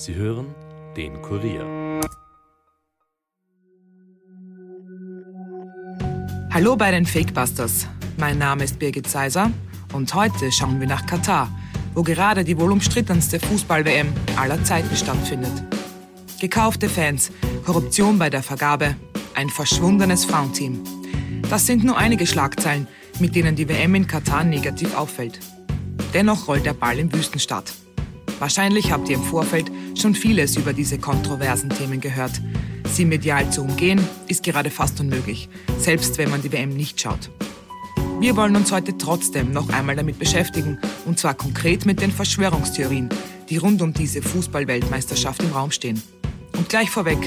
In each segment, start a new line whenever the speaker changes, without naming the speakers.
Sie hören den Kurier.
Hallo bei den Fakebusters. Mein Name ist Birgit Seiser und heute schauen wir nach Katar, wo gerade die wohl umstrittenste Fußball-WM aller Zeiten stattfindet. Gekaufte Fans, Korruption bei der Vergabe, ein verschwundenes Frauenteam. Das sind nur einige Schlagzeilen, mit denen die WM in Katar negativ auffällt. Dennoch rollt der Ball im Wüstenstadt. Wahrscheinlich habt ihr im Vorfeld schon vieles über diese kontroversen Themen gehört. Sie medial zu umgehen, ist gerade fast unmöglich, selbst wenn man die WM nicht schaut. Wir wollen uns heute trotzdem noch einmal damit beschäftigen, und zwar konkret mit den Verschwörungstheorien, die rund um diese Fußballweltmeisterschaft im Raum stehen. Und gleich vorweg,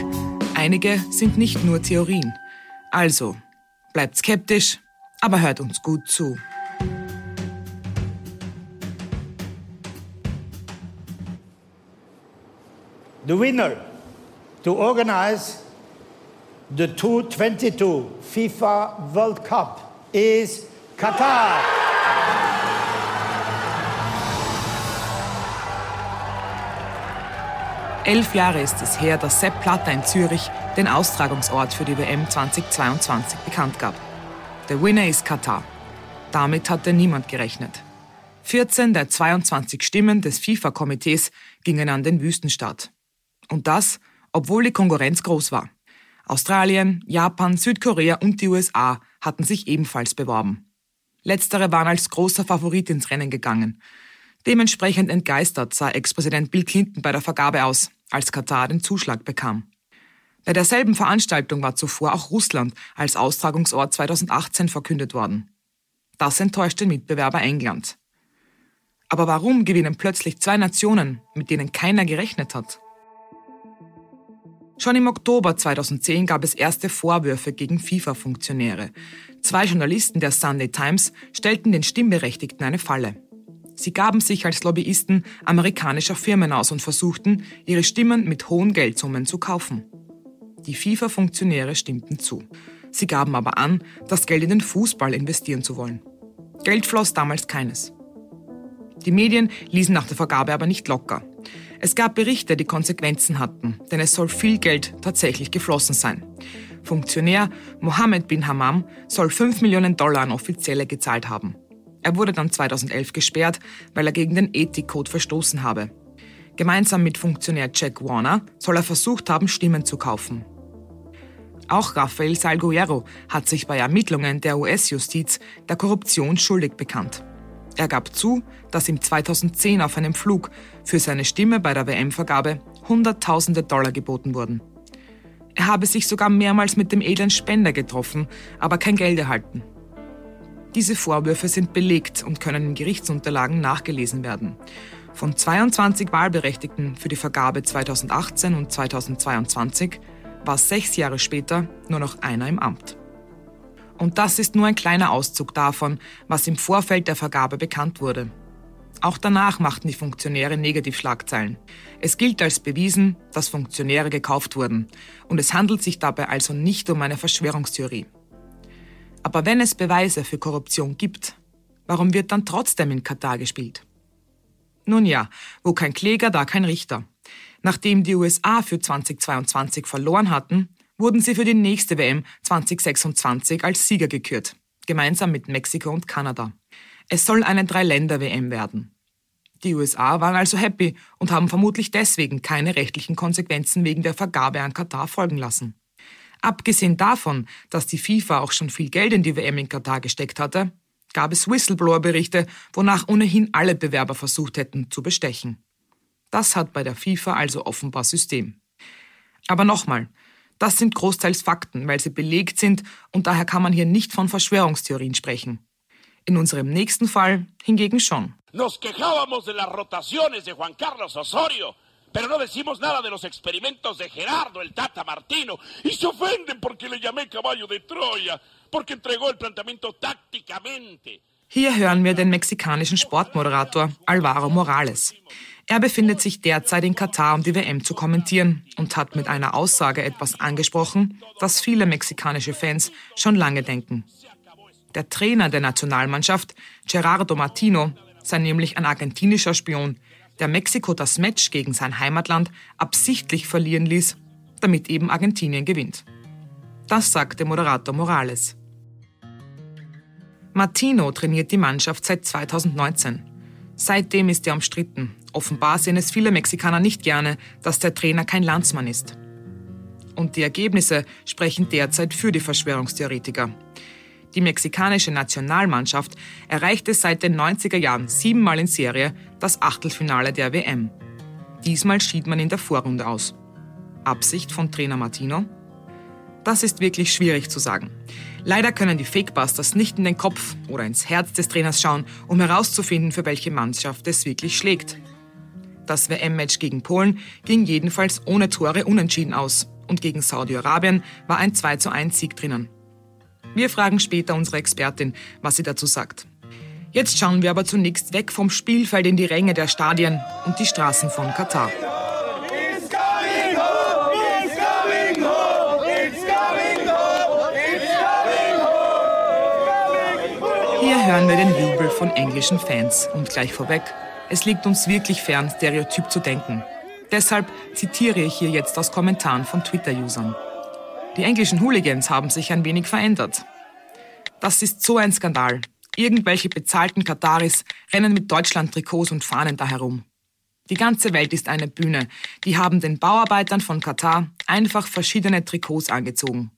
einige sind nicht nur Theorien. Also, bleibt skeptisch, aber hört uns gut zu.
The winner to organize the 2022 FIFA World Cup is Qatar.
Elf Jahre ist es her, dass Sepp Platter in Zürich den Austragungsort für die WM 2022 bekannt gab. Der Winner ist Katar. Damit hatte niemand gerechnet. 14 der 22 Stimmen des FIFA-Komitees gingen an den Wüstenstaat. Und das, obwohl die Konkurrenz groß war. Australien, Japan, Südkorea und die USA hatten sich ebenfalls beworben. Letztere waren als großer Favorit ins Rennen gegangen. Dementsprechend entgeistert sah Ex-Präsident Bill Clinton bei der Vergabe aus, als Katar den Zuschlag bekam. Bei derselben Veranstaltung war zuvor auch Russland als Austragungsort 2018 verkündet worden. Das enttäuscht den Mitbewerber England. Aber warum gewinnen plötzlich zwei Nationen, mit denen keiner gerechnet hat? Schon im Oktober 2010 gab es erste Vorwürfe gegen FIFA-Funktionäre. Zwei Journalisten der Sunday Times stellten den Stimmberechtigten eine Falle. Sie gaben sich als Lobbyisten amerikanischer Firmen aus und versuchten, ihre Stimmen mit hohen Geldsummen zu kaufen. Die FIFA-Funktionäre stimmten zu. Sie gaben aber an, das Geld in den Fußball investieren zu wollen. Geld floss damals keines. Die Medien ließen nach der Vergabe aber nicht locker. Es gab Berichte, die Konsequenzen hatten, denn es soll viel Geld tatsächlich geflossen sein. Funktionär Mohammed bin Hammam soll 5 Millionen Dollar an Offizielle gezahlt haben. Er wurde dann 2011 gesperrt, weil er gegen den Ethikcode verstoßen habe. Gemeinsam mit Funktionär Jack Warner soll er versucht haben, Stimmen zu kaufen. Auch Rafael Salguero hat sich bei Ermittlungen der US-Justiz der Korruption schuldig bekannt. Er gab zu, dass ihm 2010 auf einem Flug für seine Stimme bei der WM-Vergabe Hunderttausende Dollar geboten wurden. Er habe sich sogar mehrmals mit dem edlen Spender getroffen, aber kein Geld erhalten. Diese Vorwürfe sind belegt und können in Gerichtsunterlagen nachgelesen werden. Von 22 Wahlberechtigten für die Vergabe 2018 und 2022 war sechs Jahre später nur noch einer im Amt. Und das ist nur ein kleiner Auszug davon, was im Vorfeld der Vergabe bekannt wurde. Auch danach machten die Funktionäre Negativschlagzeilen. Es gilt als bewiesen, dass Funktionäre gekauft wurden. Und es handelt sich dabei also nicht um eine Verschwörungstheorie. Aber wenn es Beweise für Korruption gibt, warum wird dann trotzdem in Katar gespielt? Nun ja, wo kein Kläger, da kein Richter. Nachdem die USA für 2022 verloren hatten, wurden sie für die nächste WM 2026 als Sieger gekürt, gemeinsam mit Mexiko und Kanada. Es soll eine Drei-Länder-WM werden. Die USA waren also happy und haben vermutlich deswegen keine rechtlichen Konsequenzen wegen der Vergabe an Katar folgen lassen. Abgesehen davon, dass die FIFA auch schon viel Geld in die WM in Katar gesteckt hatte, gab es Whistleblower-Berichte, wonach ohnehin alle Bewerber versucht hätten zu bestechen. Das hat bei der FIFA also offenbar System. Aber nochmal, das sind großteils Fakten, weil sie belegt sind und daher kann man hier nicht von Verschwörungstheorien sprechen. In unserem nächsten Fall hingegen schon.
Nos quejábamos de las rotaciones de Juan Carlos Osorio, pero no decimos nada de los experimentos de Gerardo el Tata Martino y se ofenden porque le llamé caballo de Troya, porque entregó el planteamiento tácticamente.
Hier hören wir den mexikanischen Sportmoderator Alvaro Morales. Er befindet sich derzeit in Katar, um die WM zu kommentieren und hat mit einer Aussage etwas angesprochen, das viele mexikanische Fans schon lange denken. Der Trainer der Nationalmannschaft, Gerardo Martino, sei nämlich ein argentinischer Spion, der Mexiko das Match gegen sein Heimatland absichtlich verlieren ließ, damit eben Argentinien gewinnt. Das sagte Moderator Morales. Martino trainiert die Mannschaft seit 2019. Seitdem ist er umstritten. Offenbar sehen es viele Mexikaner nicht gerne, dass der Trainer kein Landsmann ist. Und die Ergebnisse sprechen derzeit für die Verschwörungstheoretiker. Die mexikanische Nationalmannschaft erreichte seit den 90er Jahren siebenmal in Serie das Achtelfinale der WM. Diesmal schied man in der Vorrunde aus. Absicht von Trainer Martino? Das ist wirklich schwierig zu sagen. Leider können die Fakebusters nicht in den Kopf oder ins Herz des Trainers schauen, um herauszufinden, für welche Mannschaft es wirklich schlägt. Das WM-Match gegen Polen ging jedenfalls ohne Tore unentschieden aus und gegen Saudi-Arabien war ein 2 zu 1 Sieg drinnen. Wir fragen später unsere Expertin, was sie dazu sagt. Jetzt schauen wir aber zunächst weg vom Spielfeld in die Ränge der Stadien und die Straßen von Katar. Hören wir den Jubel von englischen Fans und gleich vorweg, es liegt uns wirklich fern, stereotyp zu denken. Deshalb zitiere ich hier jetzt aus Kommentaren von Twitter-Usern. Die englischen Hooligans haben sich ein wenig verändert. Das ist so ein Skandal. Irgendwelche bezahlten Kataris rennen mit Deutschland-Trikots und Fahnen da herum. Die ganze Welt ist eine Bühne. Die haben den Bauarbeitern von Katar einfach verschiedene Trikots angezogen.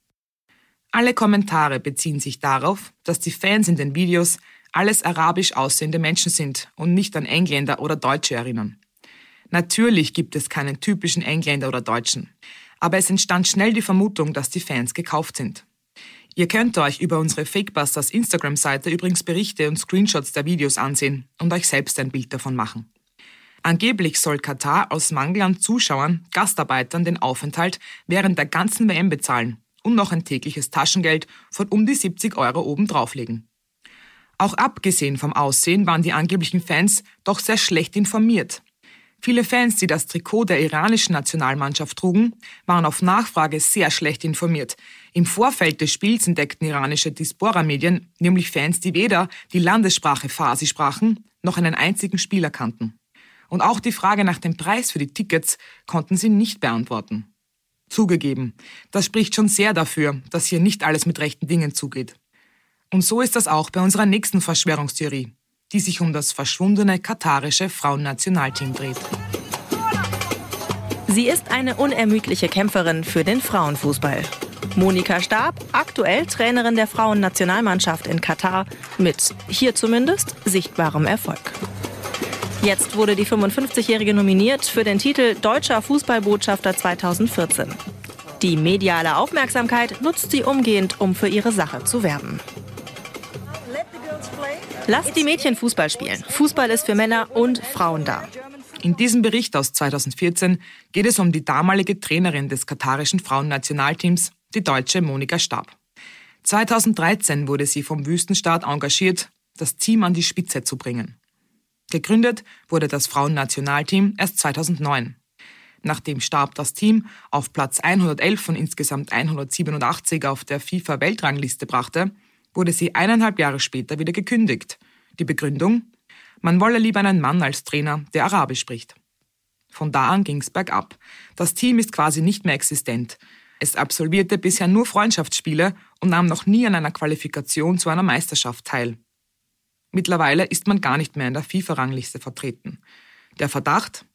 Alle Kommentare beziehen sich darauf, dass die Fans in den Videos alles arabisch aussehende Menschen sind und nicht an Engländer oder Deutsche erinnern. Natürlich gibt es keinen typischen Engländer oder Deutschen, aber es entstand schnell die Vermutung, dass die Fans gekauft sind. Ihr könnt euch über unsere Fakebusters Instagram-Seite übrigens Berichte und Screenshots der Videos ansehen und euch selbst ein Bild davon machen. Angeblich soll Katar aus Mangel an Zuschauern Gastarbeitern den Aufenthalt während der ganzen WM bezahlen und noch ein tägliches Taschengeld von um die 70 Euro oben drauflegen. Auch abgesehen vom Aussehen waren die angeblichen Fans doch sehr schlecht informiert. Viele Fans, die das Trikot der iranischen Nationalmannschaft trugen, waren auf Nachfrage sehr schlecht informiert. Im Vorfeld des Spiels entdeckten iranische Diaspora-Medien nämlich Fans, die weder die Landessprache Farsi sprachen, noch einen einzigen Spieler kannten. Und auch die Frage nach dem Preis für die Tickets konnten sie nicht beantworten. Zugegeben, das spricht schon sehr dafür, dass hier nicht alles mit rechten Dingen zugeht. Und so ist das auch bei unserer nächsten Verschwörungstheorie, die sich um das verschwundene katarische Frauennationalteam dreht.
Sie ist eine unermüdliche Kämpferin für den Frauenfußball. Monika Stab, aktuell Trainerin der Frauennationalmannschaft in Katar, mit hier zumindest sichtbarem Erfolg. Jetzt wurde die 55-Jährige nominiert für den Titel Deutscher Fußballbotschafter 2014. Die mediale Aufmerksamkeit nutzt sie umgehend, um für ihre Sache zu werben. Lasst die Mädchen Fußball spielen. Fußball ist für Männer und Frauen da.
In diesem Bericht aus 2014 geht es um die damalige Trainerin des katarischen Frauennationalteams, die deutsche Monika Stab. 2013 wurde sie vom Wüstenstaat engagiert, das Team an die Spitze zu bringen. Gegründet wurde das Frauennationalteam erst 2009. Nachdem Stab das Team auf Platz 111 von insgesamt 187 auf der FIFA-Weltrangliste brachte, wurde sie eineinhalb Jahre später wieder gekündigt. Die Begründung? Man wolle lieber einen Mann als Trainer, der Arabisch spricht. Von da an ging's bergab. Das Team ist quasi nicht mehr existent. Es absolvierte bisher nur Freundschaftsspiele und nahm noch nie an einer Qualifikation zu einer Meisterschaft teil. Mittlerweile ist man gar nicht mehr in der FIFA-Rangliste vertreten. Der Verdacht?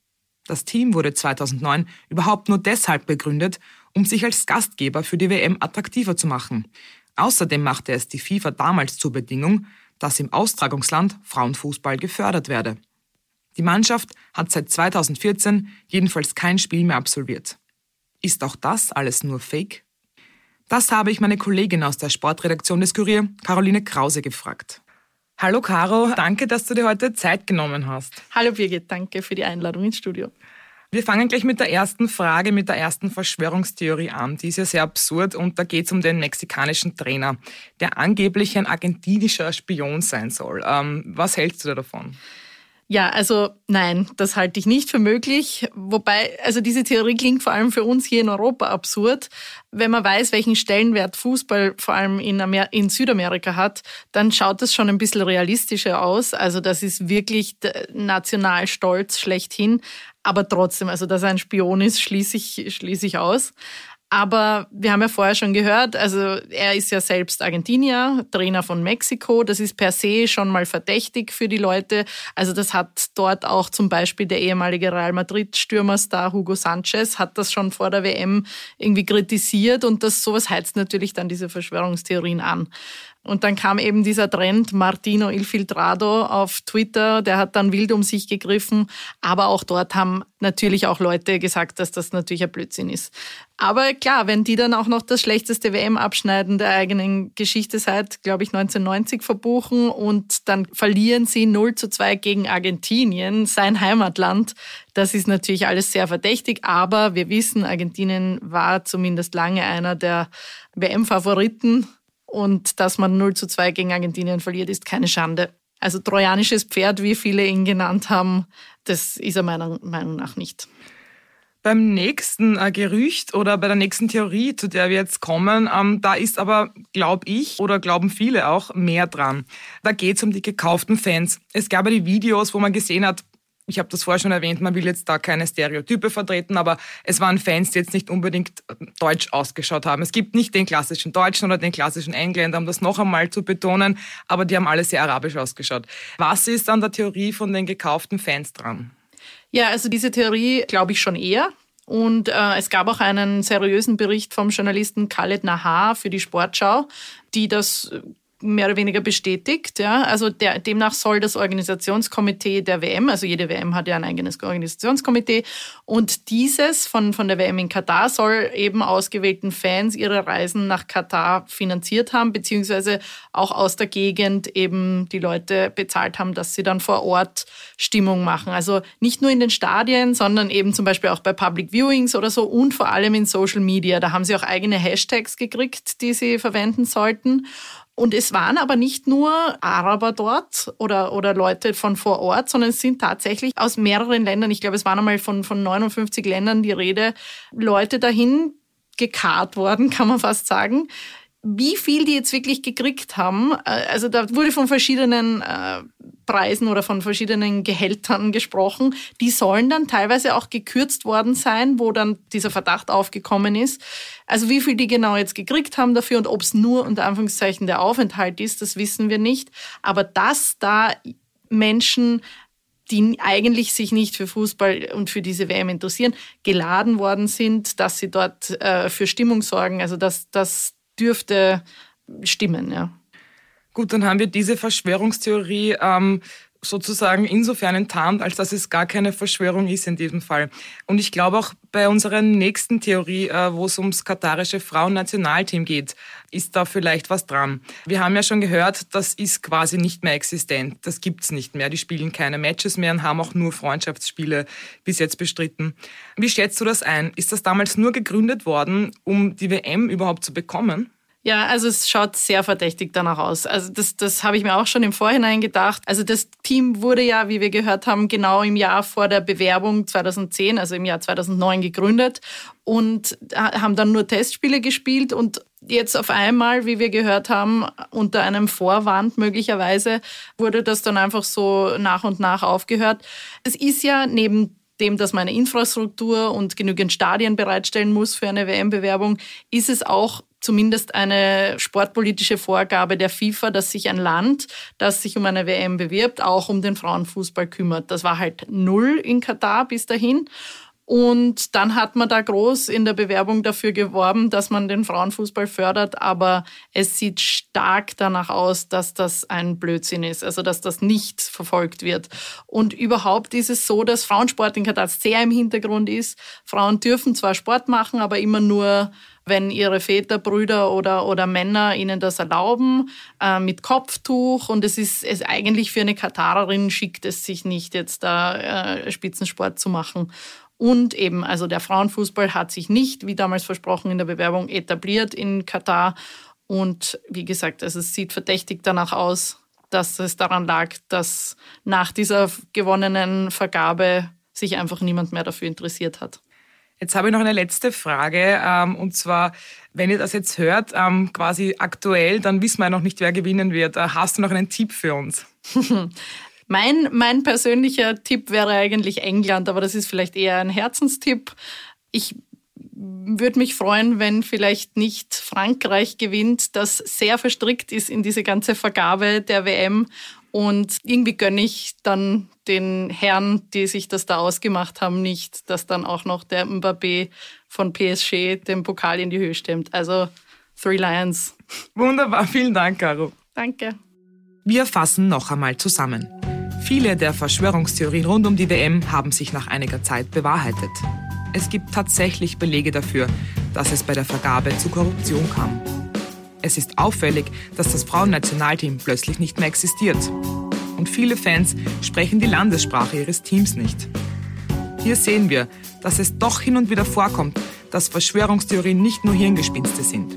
Das Team wurde 2009 überhaupt nur deshalb begründet, um sich als Gastgeber für die WM attraktiver zu machen. Außerdem machte es die FIFA damals zur Bedingung, dass im Austragungsland Frauenfußball gefördert werde. Die Mannschaft hat seit 2014 jedenfalls kein Spiel mehr absolviert. Ist auch das alles nur Fake? Das habe ich meine Kollegin aus der Sportredaktion des Kurier, Caroline Krause, gefragt. Hallo Caro, danke, dass du dir heute Zeit genommen hast.
Hallo Birgit, danke für die Einladung ins Studio.
Wir fangen gleich mit der ersten Frage, mit der ersten Verschwörungstheorie an. Die ist ja sehr absurd und da geht es um den mexikanischen Trainer, der angeblich ein argentinischer Spion sein soll. Ähm, was hältst du da davon?
Ja, also nein, das halte ich nicht für möglich. Wobei, also diese Theorie klingt vor allem für uns hier in Europa absurd. Wenn man weiß, welchen Stellenwert Fußball vor allem in, Amer in Südamerika hat, dann schaut das schon ein bisschen realistischer aus. Also das ist wirklich Nationalstolz schlechthin. Aber trotzdem, also dass er ein Spion ist, schließe ich, schließe ich aus. Aber wir haben ja vorher schon gehört, also er ist ja selbst Argentinier, Trainer von Mexiko. Das ist per se schon mal verdächtig für die Leute. Also das hat dort auch zum Beispiel der ehemalige Real Madrid-Stürmerstar Hugo Sanchez hat das schon vor der WM irgendwie kritisiert und das sowas heizt natürlich dann diese Verschwörungstheorien an. Und dann kam eben dieser Trend Martino Ilfiltrado auf Twitter, der hat dann wild um sich gegriffen. Aber auch dort haben natürlich auch Leute gesagt, dass das natürlich ein Blödsinn ist. Aber klar, wenn die dann auch noch das schlechteste WM-Abschneiden der eigenen Geschichte seit, glaube ich, 1990 verbuchen und dann verlieren sie 0 zu 2 gegen Argentinien, sein Heimatland, das ist natürlich alles sehr verdächtig. Aber wir wissen, Argentinien war zumindest lange einer der WM-Favoriten und dass man 0 zu 2 gegen Argentinien verliert, ist keine Schande. Also trojanisches Pferd, wie viele ihn genannt haben, das ist er meiner Meinung nach nicht.
Beim nächsten äh, Gerücht oder bei der nächsten Theorie, zu der wir jetzt kommen, ähm, da ist aber, glaube ich, oder glauben viele auch, mehr dran. Da geht es um die gekauften Fans. Es gab ja die Videos, wo man gesehen hat, ich habe das vorher schon erwähnt, man will jetzt da keine Stereotype vertreten, aber es waren Fans, die jetzt nicht unbedingt deutsch ausgeschaut haben. Es gibt nicht den klassischen Deutschen oder den klassischen Engländer, um das noch einmal zu betonen, aber die haben alle sehr arabisch ausgeschaut. Was ist an der Theorie von den gekauften Fans dran?
Ja, also diese Theorie glaube ich schon eher. Und äh, es gab auch einen seriösen Bericht vom Journalisten Khaled Nahar für die Sportschau, die das mehr oder weniger bestätigt. Ja? Also der, demnach soll das Organisationskomitee der WM, also jede WM hat ja ein eigenes Organisationskomitee, und dieses von, von der WM in Katar soll eben ausgewählten Fans ihre Reisen nach Katar finanziert haben, beziehungsweise auch aus der Gegend eben die Leute bezahlt haben, dass sie dann vor Ort Stimmung machen. Also nicht nur in den Stadien, sondern eben zum Beispiel auch bei Public Viewings oder so und vor allem in Social Media. Da haben sie auch eigene Hashtags gekriegt, die sie verwenden sollten. Und es waren aber nicht nur Araber dort oder, oder Leute von vor Ort, sondern es sind tatsächlich aus mehreren Ländern, ich glaube, es waren einmal von, von 59 Ländern die Rede, Leute dahin gekarrt worden, kann man fast sagen, wie viel die jetzt wirklich gekriegt haben, äh, also da wurde von verschiedenen äh, Preisen oder von verschiedenen Gehältern gesprochen, die sollen dann teilweise auch gekürzt worden sein, wo dann dieser Verdacht aufgekommen ist. Also wie viel die genau jetzt gekriegt haben dafür und ob es nur unter Anführungszeichen der Aufenthalt ist, das wissen wir nicht. Aber dass da Menschen die eigentlich sich nicht für Fußball und für diese WM interessieren, geladen worden sind, dass sie dort äh, für Stimmung sorgen. Also dass, dass dürfte stimmen, ja.
Gut, dann haben wir diese Verschwörungstheorie ähm, sozusagen insofern enttarnt, als dass es gar keine Verschwörung ist in diesem Fall. Und ich glaube auch bei unserer nächsten Theorie, äh, wo es ums katarische Frauennationalteam geht, ist da vielleicht was dran. Wir haben ja schon gehört, das ist quasi nicht mehr existent. Das gibt's nicht mehr. Die spielen keine Matches mehr und haben auch nur Freundschaftsspiele bis jetzt bestritten. Wie schätzt du das ein? Ist das damals nur gegründet worden, um die WM überhaupt zu bekommen?
Ja, also es schaut sehr verdächtig danach aus. Also das, das habe ich mir auch schon im Vorhinein gedacht. Also das Team wurde ja, wie wir gehört haben, genau im Jahr vor der Bewerbung 2010, also im Jahr 2009 gegründet und haben dann nur Testspiele gespielt und jetzt auf einmal, wie wir gehört haben, unter einem Vorwand möglicherweise wurde das dann einfach so nach und nach aufgehört. Es ist ja neben dem, dass man eine Infrastruktur und genügend Stadien bereitstellen muss für eine WM-Bewerbung, ist es auch zumindest eine sportpolitische Vorgabe der FIFA, dass sich ein Land, das sich um eine WM bewirbt, auch um den Frauenfußball kümmert. Das war halt null in Katar bis dahin. Und dann hat man da groß in der Bewerbung dafür geworben, dass man den Frauenfußball fördert, aber es sieht stark danach aus, dass das ein Blödsinn ist, also dass das nicht verfolgt wird. Und überhaupt ist es so, dass Frauensport in Katar sehr im Hintergrund ist. Frauen dürfen zwar Sport machen, aber immer nur wenn ihre Väter, Brüder oder, oder Männer ihnen das erlauben, äh, mit Kopftuch. Und es ist es eigentlich für eine Katarerin schickt es sich nicht, jetzt da äh, Spitzensport zu machen. Und eben, also der Frauenfußball hat sich nicht, wie damals versprochen in der Bewerbung, etabliert in Katar. Und wie gesagt, also es sieht verdächtig danach aus, dass es daran lag, dass nach dieser gewonnenen Vergabe sich einfach niemand mehr dafür interessiert hat.
Jetzt habe ich noch eine letzte Frage, ähm, und zwar, wenn ihr das jetzt hört, ähm, quasi aktuell, dann wissen wir ja noch nicht, wer gewinnen wird. Äh, hast du noch einen Tipp für uns?
mein, mein persönlicher Tipp wäre eigentlich England, aber das ist vielleicht eher ein Herzenstipp. Ich würde mich freuen, wenn vielleicht nicht Frankreich gewinnt, das sehr verstrickt ist in diese ganze Vergabe der WM. Und irgendwie gönne ich dann den Herren, die sich das da ausgemacht haben, nicht, dass dann auch noch der Mbappé von PSG den Pokal in die Höhe stemmt. Also Three Lions.
Wunderbar, vielen Dank, Caro.
Danke.
Wir fassen noch einmal zusammen. Viele der Verschwörungstheorien rund um die WM haben sich nach einiger Zeit bewahrheitet. Es gibt tatsächlich Belege dafür, dass es bei der Vergabe zu Korruption kam. Es ist auffällig, dass das Frauennationalteam plötzlich nicht mehr existiert. Und viele Fans sprechen die Landessprache ihres Teams nicht. Hier sehen wir, dass es doch hin und wieder vorkommt, dass Verschwörungstheorien nicht nur Hirngespinste sind.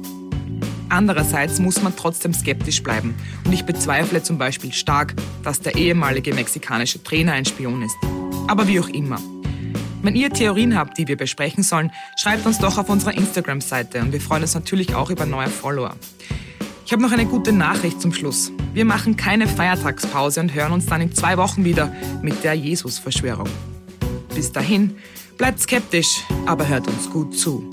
Andererseits muss man trotzdem skeptisch bleiben und ich bezweifle zum Beispiel stark, dass der ehemalige mexikanische Trainer ein Spion ist. Aber wie auch immer. Wenn ihr Theorien habt, die wir besprechen sollen, schreibt uns doch auf unserer Instagram-Seite und wir freuen uns natürlich auch über neue Follower. Ich habe noch eine gute Nachricht zum Schluss. Wir machen keine Feiertagspause und hören uns dann in zwei Wochen wieder mit der Jesus-Verschwörung. Bis dahin, bleibt skeptisch, aber hört uns gut zu.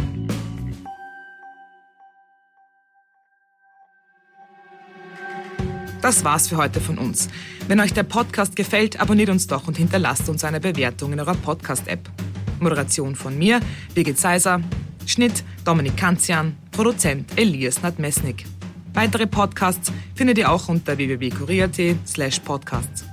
Das war's für heute von uns. Wenn euch der Podcast gefällt, abonniert uns doch und hinterlasst uns eine Bewertung in eurer Podcast-App. Moderation von mir, Birgit Seiser. Schnitt Dominik Kanzian. Produzent Elias Nadmesnik. Weitere Podcasts findet ihr auch unter www.kurier.at slash podcasts.